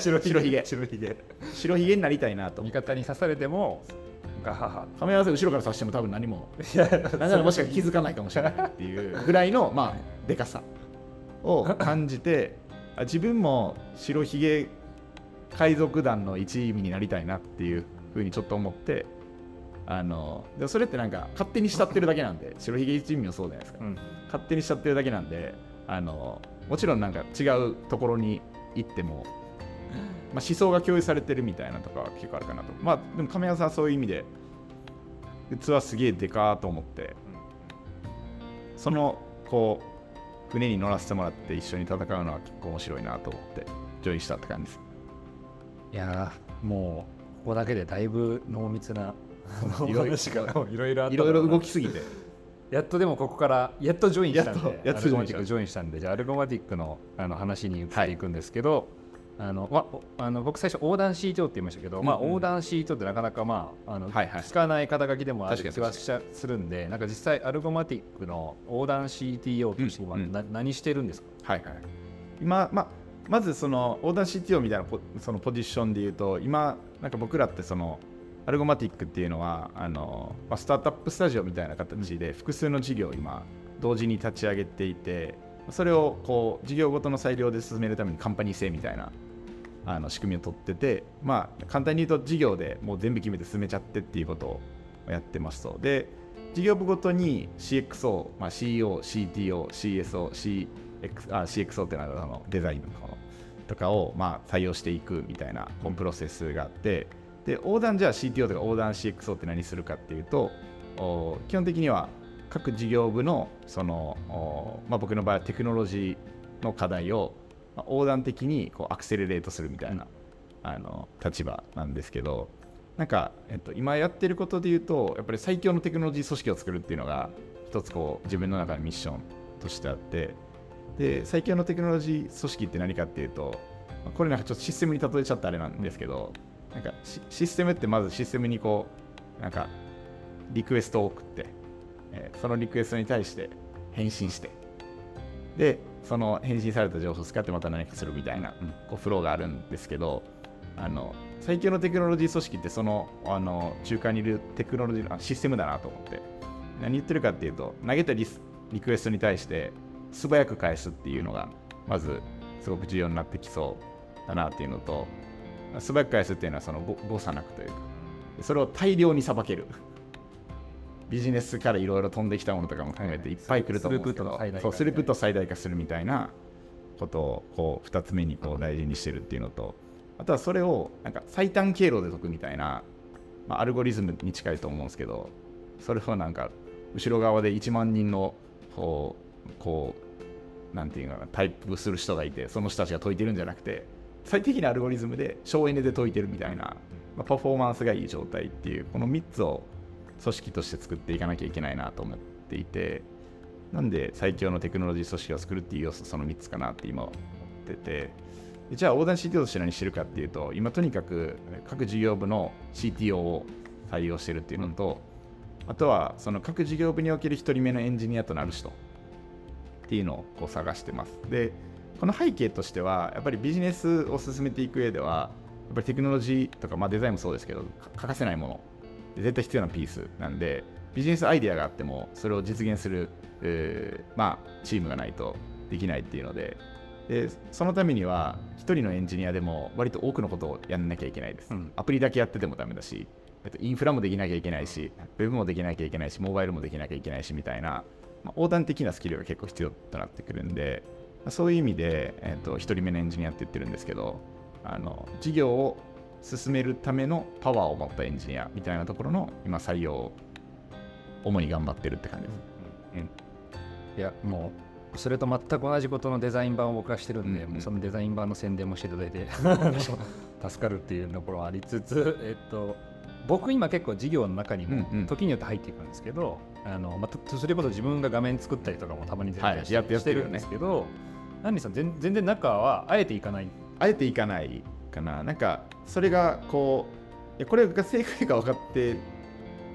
白ひげ。白ひげ。白ひげになりたいなと。味方に刺されてもガハハ亀山さん後ろから刺しても多分何もいやならもしか気づかないかもしれないっていうぐらいの [LAUGHS] まあでかさを感じてあ自分も白ひげ海賊団の一味になりたいなっていうふうにちょっと思ってあのでもそれってなんか勝手に慕ってるだけなんで [LAUGHS] 白ひげ一味もそうじゃないですか、うん。勝手に慕ってるだけなんであのもちろんなんか違うところに行っても、まあ、思想が共有されてるみたいなとかは結構あるかなと。まあでも亀山さんはそういう意味で器すげえでかーと思ってそのこう船に乗らせてもらって一緒に戦うのは結構面白いなと思ってジョインしたって感じです。いやーもうここだけでだいぶ濃密ないろいろいろいろいろいろ動ききすぎて。やっとでもここからやっとジョインしたんでやっとやっと Algomatic ジジョインしたんでじゃあ Algomatic のあの話に移っていくんですけど、あのまあの僕最初横断 CTO って言いましたけど、まあ、うん。うん横断 CTO ってなかなか、まああのはいはい。聞かない肩書きでもある気はしちゃするんでなんか実際 Algomatic の横断 CTO として今、うんうん。な何してるんですか？はいはい今、まあ、まずその横断 CTO みたいなポそのポジションで言うと今なんか僕らってそのアルゴマティックっていうのはあの、まあ、スタートアップスタジオみたいな形で複数の事業を今同時に立ち上げていてそれをこう事業ごとの裁量で進めるためにカンパニー制みたいなあの仕組みを取っててまあ簡単に言うと事業でもう全部決めて進めちゃってっていうことをやってますと。で事業部ごとに CXO、まあ、CEO、CTO、CSO、CX あ CXO っていうのはあのデザインのこのとかをまあ採用していくみたいなこのプロセスがあって。で横断じゃあ CTO とか横断 CXO って何するかっていうと基本的には各事業部のそのお、まあ、僕の場合はテクノロジーの課題を、まあ、横断的にこうアクセレレートするみたいな、あの立場なんですけどなんか、えっと、今やってることで言うとやっぱり最強のテクノロジー組織を作るっていうのが一つこう自分の中のミッションとしてあってで最強のテクノロジー組織って何かっていうとまあこれなんかちょっとシステムに例えちゃったあれなんですけど、なんかシシステムってまずシステムにこうなんかリクエストを送って、えそのリクエストに対して返信して。でその返信された情報を使ってまた何かするみたいな、こうフローがあるんですけどあの最強のテクノロジー組織ってそのあの中間にいるテクノロジーあシステムだなと思って。何言ってるかっていうと投げたリクエストに対して素早く返すっていうのがまずすごく重要になってきそうだなっていうのと素早く返すっていうのはその誤差なくというか。それを大量にさばける。ビジネスからいろいろ飛んできたものとかも考えていっぱい来ると思うんですけど。スループットの最大化そうスループッ最大化するみたいなことをこう2つ目にこう大事にしてるっていうのとあとはそれをなんか最短経路で解くみたいな、まあ、アルゴリズムに近いと思うんですけどそれをなんか後ろ側で1万人のこうこうなんていうのかなタイプする人がいてその人たちが解いてるんじゃなくて最適なアルゴリズムで省エネで解いてるみたいな、まあ、パフォーマンスがいい状態っていうこの3つを組織として作っていかなきゃいけないなと思っていてなんで最強のテクノロジー組織を作るっていう要素その3つかなって今思っててじゃあ横断 CTO として何してるかっていうと今とにかく各事業部の CTO を採用してるっていうのと、あとはその各事業部における1人目のエンジニアとなる人っていうのをこう探してます。でこの背景としてはやっぱりビジネスを進めていく上ではやっぱりテクノロジーとか、まあ、デザインもそうですけど欠かせないもの絶対必要なピースなんでビジネスアイデアがあってもそれを実現する、えーまあ、チームがないとできないっていうのででそのためには1人のエンジニアでも割と多くのことをやんなきゃいけないです、うん。アプリだけやっててもダメだしえっとインフラもできなきゃいけないしウェブもできなきゃいけないしモバイルもできなきゃいけないしみたいな、まあ、横断的なスキルが結構必要となってくるんでまあそういう意味で、えっと1人目のエンジニアって言ってるんですけどあの事業を進めるためのパワーを持ったエンジニアみたいなところの今採用を主に頑張ってるって感じです。いやもうそれと全く同じことのデザイン版を僕はしてるんで、うんうん。そのデザイン版の宣伝もしていただいて [LAUGHS] 助かるっていうところはありつつ、えっと、僕今結構事業の中にもうんうん。時によって入っていくんですけど、あのまあ、とそれこそ自分が画面作ったりとかもたまに全然して,、はいやってるんですけどナンリさん全全然中はあえていかない？あえていかないかな。なんか、それがこう、いやこれが正解か分かって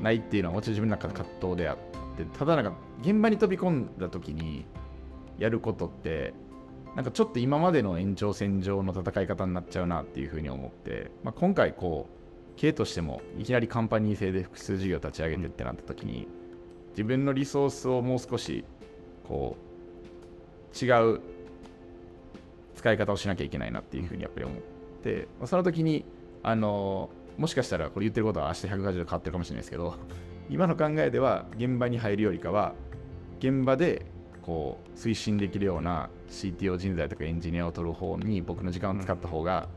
ないっていうのはもちろん自分の中で葛藤であって、ただなんか、現場に飛び込んだ時にやることって、なんかちょっと今までの延長線上の戦い方になっちゃうなっていうふうに思って、まあ、今回こう経営としてもいきなりカンパニー制で複数事業立ち上げてってなった時に、自分のリソースをもう少しこう違う使い方をしなきゃいけないなっていうふうにやっぱり思って、まあその時にあのもしかしたらこれ言ってることは明日180度変わってるかもしれないですけど [LAUGHS] 今の考えでは現場に入るよりかは現場でこう推進できるような CTO 人材とかエンジニアを取る方に僕の時間を使った方が、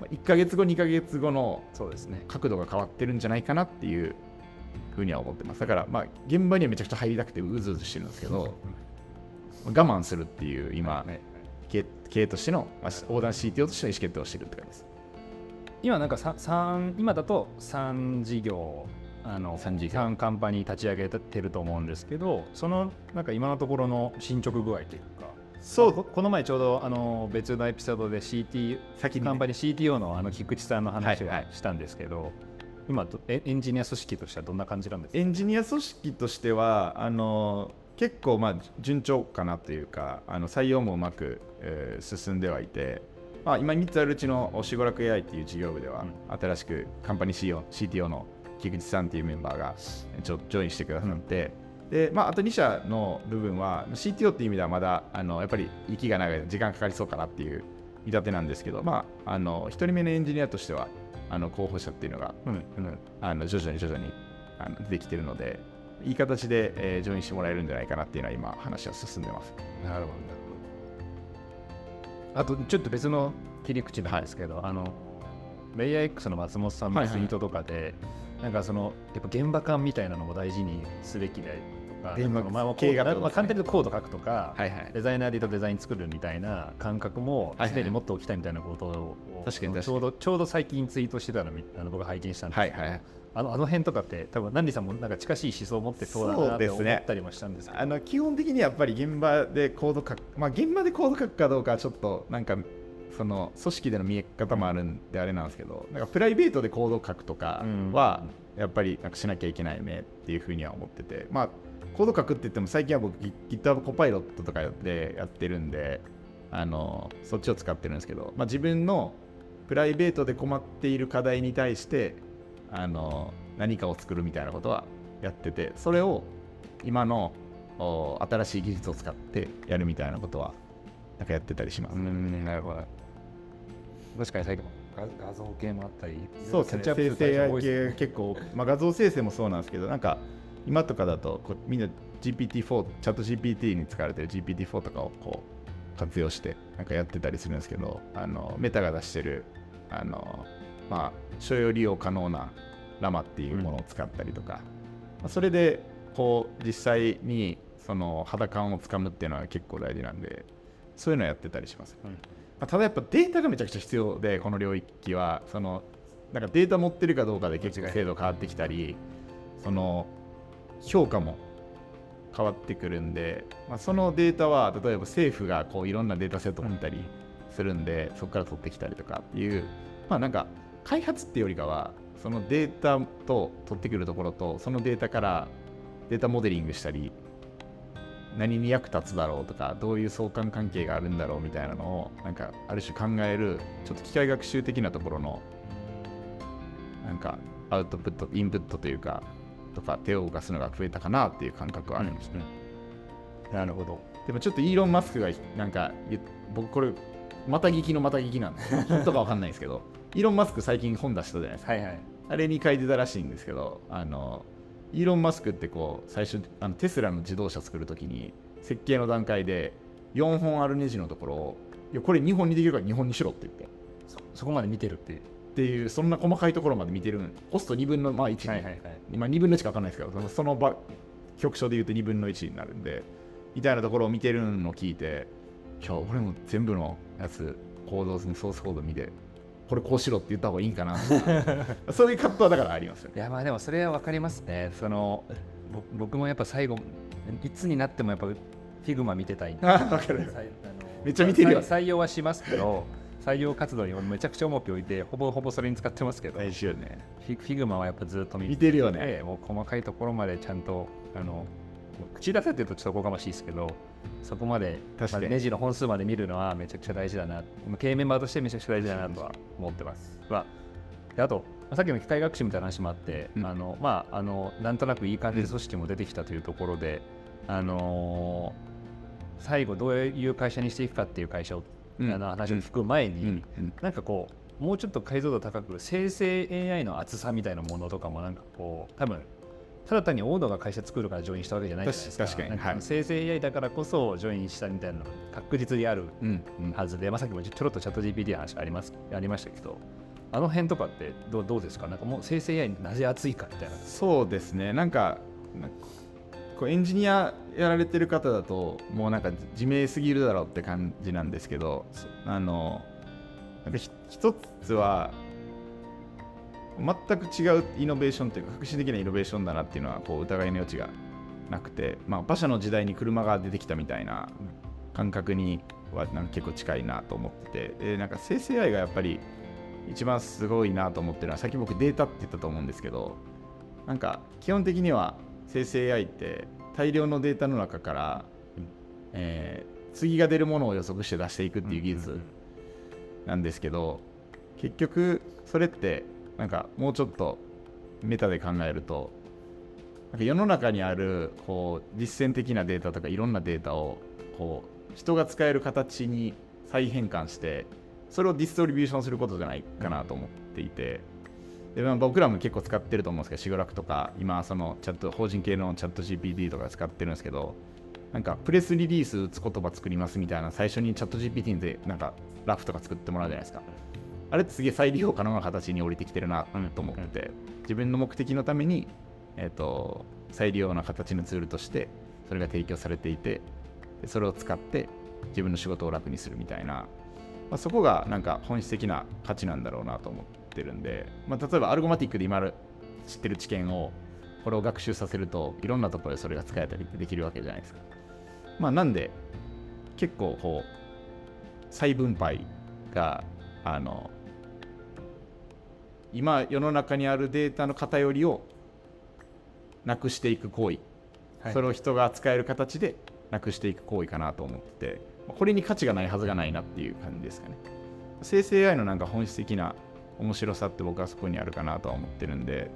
まあ1ヶ月後2ヶ月後のそうですね。角度が変わってるんじゃないかなっていうふうには思ってます。だからまあ現場にはめちゃくちゃ入りたくてうずうずしてるんですけど [LAUGHS] 我慢するっていう今ね経経営としての、まあ、横断 CTO としての意思決定をしてるって感じです。今なんかさ三今だと3事業あの三事業。三カンパニー立ち上げてると思うんですけどそのなんか今のところの進捗具合というかそここの前ちょうどあの別のエピソードで CT 先にね。カンパニー CTO のあの菊池さんの話はいはい。をしたんですけど、今どエエンジニア組織としてはどんな感じなんですか？エンジニア組織としてはあの結構まあ順調かなというかあの採用もうまく、えー進んではいて、まあ、今3つあるうちのしごらく AI っていう事業部では、新しくカンパニー CEO CTO の菊池さんっていうメンバーがちょジョインしてくださって、でまあ、あと2社の部分は CTO っていう意味ではまだあのやっぱり息が長い時間かかりそうかなっていう見立てなんですけど、まあ、あの1人目のエンジニアとしてはあの候補者っていうのがうん。うん。あの徐々に徐々にあの出てきてるので、いい形で、えージョインしてもらえるんじゃないかなっていうのは今、話は進んでます。なるほどあとちょっと別の切り口なんですけど、あのレイヤー X の松本さんのツイートとかで、なんかそのやっぱ現場感みたいなのも大事にすべきだよとか、現場まあまあ経営まあ簡単に言うとコード書くとか、はいはい。デザイナーで言うとデザイン作るみたいな感覚もはいはい。すでに持っておきたいみたいなことを、確かに確かに。ちょうどちょうど最近ツイートしてたのみあの僕拝見したんですけど、はいはい。あのあの辺とかって多分ナンディさんもなんか近しい思想を持ってそうだそなってうですね。思ったりもしたんですけど、あの基本的にやっぱり現場でコード書く、まあ、現場でコード書くかどうかはちょっとなんかその組織での見え方もあるんであれなんですけど、なんかプライベートでコード書くとかはやっぱりなんかしなきゃいけないよねっていうふうには思ってて、まあ、コード書くって言っても最近は僕 GitHub コパイロットとかでやってるんで、あのそっちを使ってるんですけど、まあ、自分のプライベートで困っている課題に対してあの何かを作るみたいなことはやっててそれを今のお新しい技術を使ってやるみたいなことはなんかやってたりします、うんなるほど。確かに最近画画像系もあったりそうですねキャッチアップ生成系結構、まあ、画像生成もそうなんですけどなんか今とかだとこうみんな GPT-4 チャット GPT に使われてる GPT-4 とかをこう活用してなんかやってたりするんですけどあのメタが出してるあのまあ所要利用可能なラマっていうものを使ったりとか、まあそれでこう実際にその肌感をつかむっていうのは結構大事なんでそういうのをやってたりします、うん。まあ、ただやっぱデータがめちゃくちゃ必要でこの領域はそのなんかデータ持ってるかどうかで結構精度変わってきたりその評価も変わってくるんで、まあ、そのデータは例えば政府がこういろんなデータセット持ったりするんで、そこから取ってきたりとかっていうまあなんか開発っていうよりかはそのデータと取ってくるところとそのデータからデータモデリングしたり何に役立つだろうとかどういう相関関係があるんだろうみたいなのをなんかある種考えるちょっと機械学習的なところのなんかアウトプットインプットというかとか手を動かすのが増えたかなっていう感覚はありました、なるほど。でもちょっとイーロン・マスクがなんか僕これまた聞きのまた聞きなんで本当かわかんないですけどイーロン・マスク最近本出したじゃないですか。はいはい。あれに書いてたらしいんですけどあのイーロン・マスクってこう最初あのテスラの自動車作るときに設計の段階で4本あるネジのところをいやこれ2本にできるから2本にしろって言って。そそこまで見てるっていう。っていうそんな細かいところまで見てるコスト2分の、まあ、1に、はいはい。はい今2分の1か分かんないですけどそのその場局所で言うと2分の1になるんでみたいなところを見てるのを聞いていや俺も全部のやつコードにソースコード見てこれこうしろって言った方がいいんかな。[LAUGHS] そういう葛藤はだからありますよね。いやまあでもそれは分かりますね。そのぼ僕もやっぱ最後いつになってもやっぱ Figma 見てたい。[LAUGHS] あ分かる。めっちゃ見てるよ。採採用はしますけど採用活動にめちゃくちゃ重きを置いてほぼほぼそれに使ってますけど。ね。 Figma はやっぱずっと見見てるよね。てもう細かいところまでちゃんとあの口出せって言うとちょっとおこがましいですけどそこまでまあネジの本数まで見るのはめちゃくちゃ大事だな。まあ経営メンバーとしてめちゃくちゃ大事だなとは思ってます。まあであと、まあさっきの機械学習みたいな話もあって、うん。あのまあ、あのなんとなくいい感じで組織も出てきたというところで、あのー最後どういう会社にしていくかっていう会社を、うん。あの話を聞く前に、うん。うん。なんかこうもうちょっと解像度高く生成 AI の厚さみたいなものとかもなんかこう多分ただ単にオードが会社作るからジョインしたわけじゃないじゃないですか。確かになんはい生成 AI だからこそジョインしたみたいなのが確実にあるうん。うん。はずで、まあ、さっきもちょろっとチャット GPT の話ありますありましたけどあの辺とかってどうどうですか？なんかもう生成 AI なぜ熱いかみたいなそうですね。なんかなんかこうエンジニアやられてる方だともうなんか自明すぎるだろうって感じなんですけどあのなんかひ一つは全く違うイノベーションというか革新的なイノベーションだなっていうのはこう疑いの余地がなくて、まあ、馬車の時代に車が出てきたみたいな感覚にはなんか結構近いなと思っててでなんか生成 AI がやっぱり一番すごいなと思ってるのはさっき僕データって言ったと思うんですけどなんか基本的には生成 AI って大量のデータの中から、えー次が出るものを予測して出していくっていう技術なんですけど、結局それってなんかもうちょっとメタで考えるとなんか世の中にあるこう実践的なデータとかいろんなデータをこう人が使える形に再変換してそれをディストリビューションすることじゃないかなと思っていて、でまあ、僕らも結構使ってると思うんですけど、シグラクとか、今、そのチャット法人系のチャット GPT とか使ってるんですけど、なんかプレスリリース打つ言葉作りますみたいな、最初にチャット GPT でなんかラフとか作ってもらうじゃないですか。あれってすげえ再利用可能な形に降りてきてるなと思ってて、自分の目的のために、えー、と再利用な形のツールとしてそれが提供されていて、でそれを使って自分の仕事を楽にするみたいな、まあ、そこがなんか本質的な価値なんだろうなと思ってるんで、まあ、例えばアルゴマティックで今ある知ってる知見をこれを学習させるといろんなところでそれが使えたりできるわけじゃないですか。まあ、なんで結構こう再分配があの今世の中にあるデータの偏りをなくしていく行為、はい。それを人が使える形でなくしていく行為かなと思っててこれに価値がないはずがないなっていう感じですかね。生成 AI のなんか本質的な面白さって僕はそこにあるかなとは思ってるんで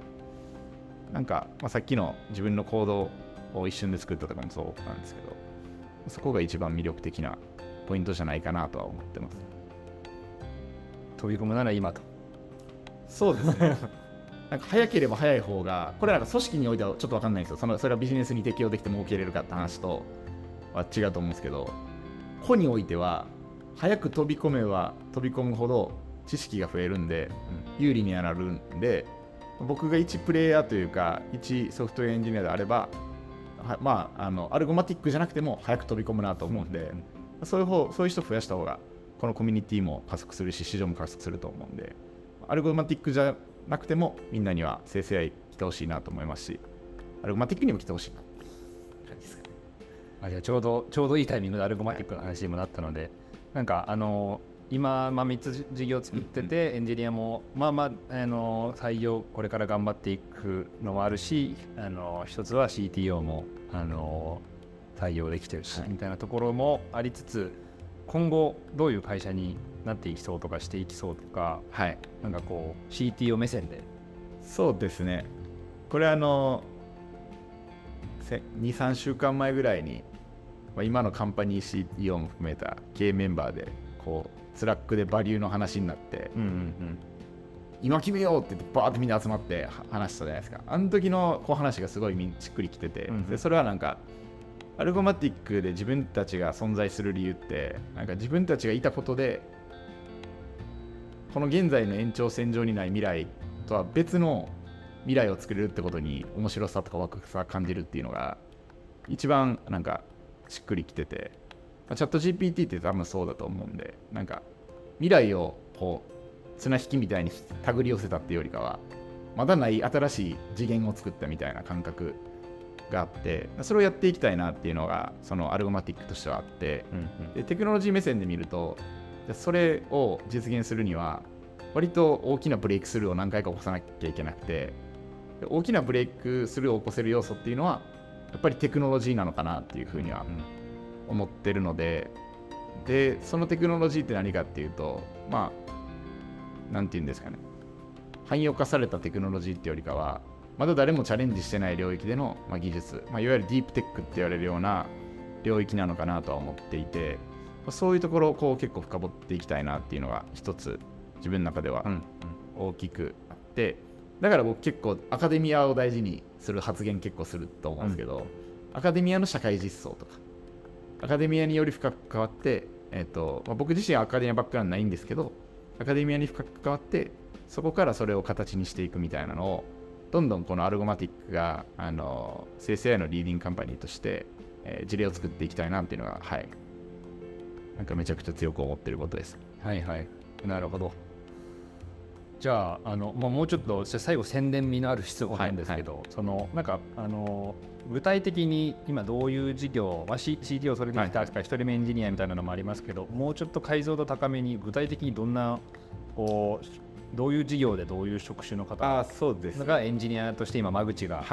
なんか、まあ、さっきの自分の行動を一瞬で作ったとかもそうなんですけどそこが一番魅力的なポイントじゃないかなとは思ってます。飛び込むなら今とそうですね。[LAUGHS] なんか早ければ早い方がこれなんか組織においてはちょっと分かんないんですよ。そのそれはビジネスに適用できて儲けれるかって話とは違うと思うんですけど個においては早く飛び込めば飛び込むほど知識が増えるんで有利にはなるんで僕が一プレイヤーというか一ソフトウェアエンジニアであればはまああのアルゴマティックじゃなくても早く飛び込むなと思うんで、そういう方そういう人増やした方がこのコミュニティも加速するし市場も加速すると思うんでアルゴマティックじゃなくてもみんなには生成 AI 来てほしいなと思いますしアルゴマティックにも来てほしいな感じですかね。あじゃあちょうどちょうどいいタイミングでアルゴマティックの話にもなったので、なんかあの今、まあ、3つ事業作ってて、エンジニアもまあまあ、あの採用これから頑張っていくのもあるしあの一つは CTO もあの採用できてるし、はい。みたいなところもありつつ今後どういう会社になっていきそうとかしていきそうとかはい。なんかこう CTO 目線で。そうですね。これあの23週間前ぐらいに、まあ、今のカンパニー CEO も含めた経営メンバーでこう Slack でバリューの話になってうんうん今決めようって言ってバーってみんな集まっては話したじゃないですか。あの時のこう話がすごいみんしっくりきてて、うん。でそれはなんか Algomatic で自分たちが存在する理由ってなんか自分たちがいたことでこの現在の延長線上にない未来とは別の未来を作れるってことに面白さとかワクワクさ感じるっていうのが一番なんかしっくりきてて、まあチャット GPT って多分そうだと思うんでなんか未来をこう綱引きみたいに手繰り寄せたっていうよりかはまだない新しい次元を作ったみたいな感覚があってそれをやっていきたいなっていうのがそのアルゴマティックとしてはあってうんうん。でテクノロジー目線で見るとそれを実現するには割と大きなブレイクスルーを何回か起こさなきゃいけなくてで大きなブレイクスルーを起こせる要素っていうのはやっぱりテクノロジーなのかなっていうふうには思ってるのででそのテクノロジーって何かっていうとまあ何て言うんですかね。汎用化されたテクノロジーっていうよりかはまだ誰もチャレンジしてない領域での、まあ、技術、まあ、いわゆるディープテックって言われるような領域なのかなとは思っていてそういうところをこう結構深掘っていきたいなっていうのが一つ自分の中では大きくあって、だから僕結構アカデミアを大事にする発言結構すると思うんですけど、うん、アカデミアの社会実装とかアカデミアにより深く関わって、えーとまあ、僕自身はアカデミアバックグラウンドないんですけどアカデミアに深く関わってそこからそれを形にしていくみたいなのをどんどんこのアルゴマティックがあの生成 AI のリーディングカンパニーとして、えー、事例を作っていきたいなっていうのがはいなんかめちゃくちゃ強く思ってることです。はいはいなるほど。じゃああの、まあ、もうちょっと最後宣伝味のある質問なんですけど、はいはい、そのなんかあの具体的に今どういう事業、まあ、C、CT をそれできた、はい、1人目エンジニアみたいなのもありますけどもうちょっと解像度高めに具体的にどんなこうどういう事業でどういう職種の方がエンジニアとして今間口が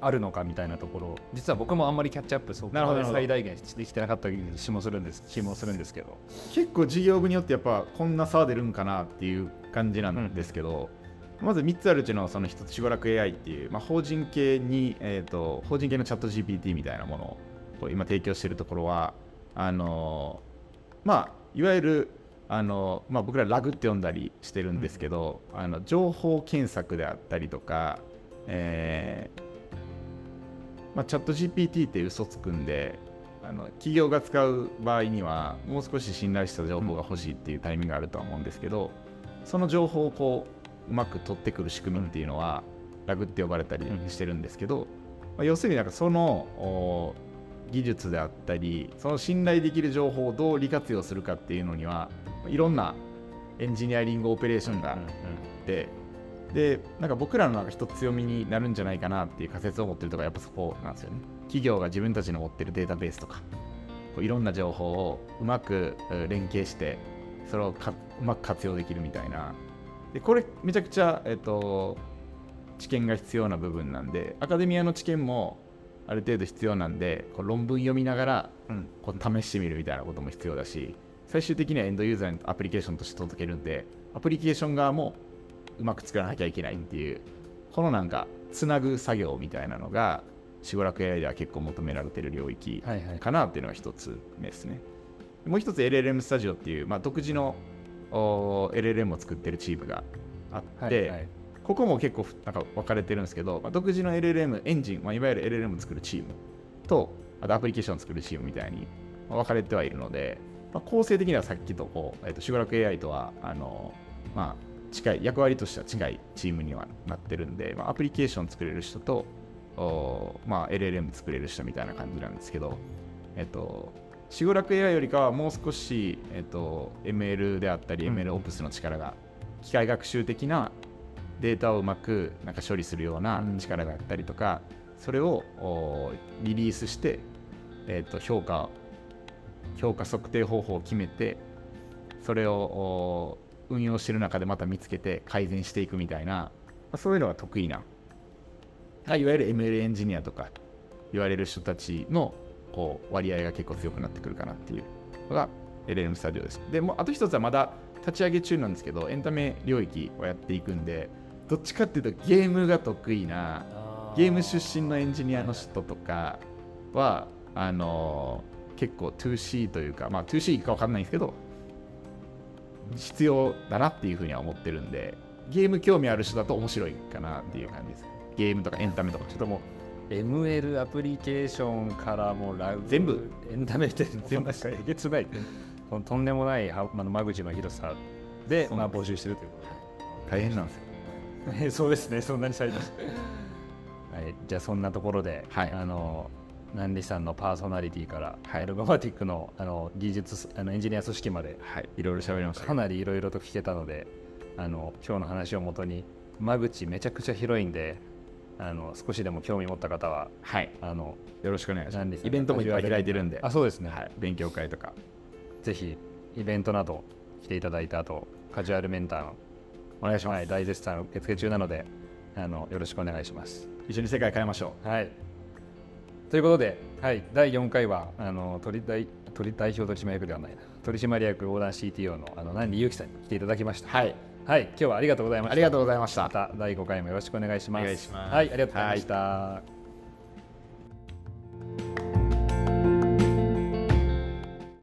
あるのかみたいなところ、実は僕もあんまりキャッチアップそこまで最大限できてなかった気もするんです気もするんですけど。結構事業部によってやっぱこんな差出るんかなっていう感じなんですけど、うん、まず3つあるうちのその1つ、しごらく AI っていう、まあ、法人系に、えーと、法人系のチャット GPT みたいなものを今提供しているところは、あのまあ、いわゆるあの、まあ、僕らラグって呼んだりしてるんですけど、うん、あの情報検索であったりとか、えーまあ、チャット GPT って嘘つくんであの企業が使う場合にはもう少し信頼した情報が欲しいっていうタイミングがあるとは思うんですけど、その情報をこううまく取ってくる仕組みっていうのは、ラグって呼ばれたりしてるんですけど、まあ、要するになんかその技術であったりその信頼できる情報をどう利活用するかっていうのにはいろんなエンジニアリングオペレーションがあって、でなんか僕らのなんか一つ強みになるんじゃないかなっていう仮説を持ってるとかやっぱそこなんですよね。企業が自分たちの持ってるデータベースとかこういろんな情報をうまく連携してそれをうまく活用できるみたいな。でこれめちゃくちゃ、えっと、知見が必要な部分なんでアカデミアの知見もある程度必要なんでこう論文読みながら、うん、こう試してみるみたいなことも必要だし最終的にはエンドユーザーにアプリケーションとして届けるんでアプリケーション側もうまく作らなきゃいけないっていうこのなんかつなぐ作業みたいなのがしばらく AI では結構求められてる領域かなっていうのが一つ目ですね、はいはい、もう一つ LLM スタジオっていう、まあ、独自の LLM を作ってるチームがあって、はいはい、ここも結構なんか分かれてるんですけど、まあ、独自の LLM エンジン、まあ、いわゆる LLM を作るチームとあとアプリケーションを作るチームみたいに分かれてはいるので、まあ、構成的にはさっきとこう、えー、としばらく AI とはあの、まあ、近い役割としては近いチームにはなってるんで、まあ、アプリケーション作れる人とお、まあ、LLM 作れる人みたいな感じなんですけど、えっ、ー、と、しごらく AI よりかはもう少し、えっ、ー、と、ML であったり、ML オプスの力が、機械学習的なデータをうまくなんか処理するような力があったりとか、それをリリースして、えー、と評価評価測定方法を決めてそれを運用してる中でまた見つけて改善していくみたいなそういうのが得意ないわゆる ML エンジニアとか言われる人たちのこう割合が結構強くなってくるかなっていうのが LM スタジオです。でもあと一つはまだ立ち上げ中なんですけどエンタメ領域をやっていくんでどっちかっていうとゲームが得意なゲーム出身のエンジニアの人とかはあのー、結構 2C というか、まあ、2C か分かんないんですけど必要だなっていうふうには思ってるんでゲーム興味ある人だと面白いかなっていう感じです。ゲームとかエンタメとかちょっともう ML アプリケーションからもラウ全部？エンタメって全部えげつない。とんでもないあの間口の広さでまあ募集してるという大変なんですよ。[LAUGHS] そうですねそんなにされ [LAUGHS] はい、じゃあそんなところで、はい、あの南里さんのパーソナリティから、はい、アルゴマティックのあの技術あのエンジニア組織まで、はい、いろいろ喋りましたかなりいろいろと聞けたのであの今日の話をもとに間口めちゃくちゃ広いんであの少しでも興味持った方は、はい、あのよろしくお願いします。イベントもいっぱい開いてるんで、あそうですね、はい、勉強会とか。ぜひイベントなど来ていただいた後カジュアルメンターお願いします。はい、大絶賛受付中なのであのよろしくお願いします。一緒に世界変えましょう。はい。ということで、はい、第4回はあの取り代取り代表取締役ではないな取締役横断 CTO のあの南祐樹さんに来ていただきました。はい。はい、今日はありがとうございました。ありがとうございました。また第5回もよろしくお願いします。お願いします。はい、ありがとうございました。はい